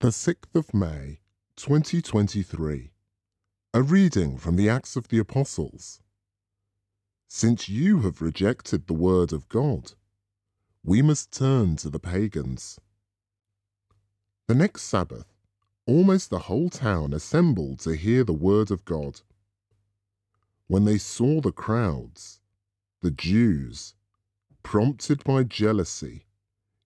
The 6th of May, 2023. A reading from the Acts of the Apostles. Since you have rejected the word of God, we must turn to the pagans. The next Sabbath, almost the whole town assembled to hear the word of God. When they saw the crowds, the Jews, prompted by jealousy,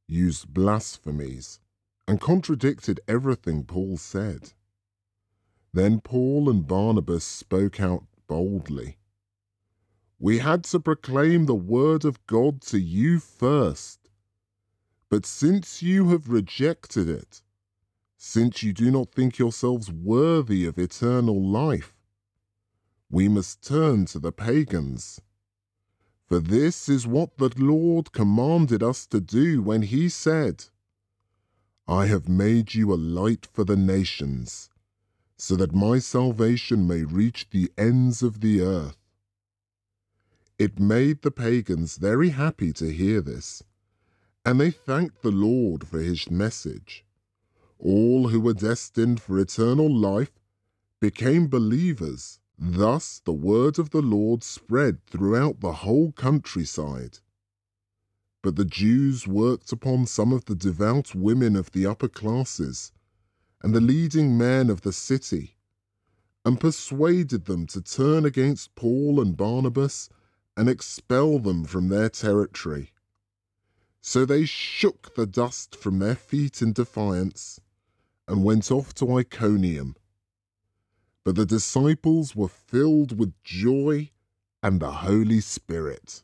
used blasphemies and contradicted everything Paul said. Then Paul and Barnabas spoke out boldly. We had to proclaim the word of God to you first. But since you have rejected it, since you do not think yourselves worthy of eternal life, we must turn to the pagans. For this is what the Lord commanded us to do when he said, I have made you a light for the nations, so that my salvation may reach the ends of the earth. It made the pagans very happy to hear this, and they thanked the Lord for his message. All who were destined for eternal life became believers. Thus the word of the Lord spread throughout the whole countryside. But the Jews worked upon some of the devout women of the upper classes and the leading men of the city, and persuaded them to turn against Paul and Barnabas and expel them from their territory. So they shook the dust from their feet in defiance and went off to Iconium. But the disciples were filled with joy and the Holy Spirit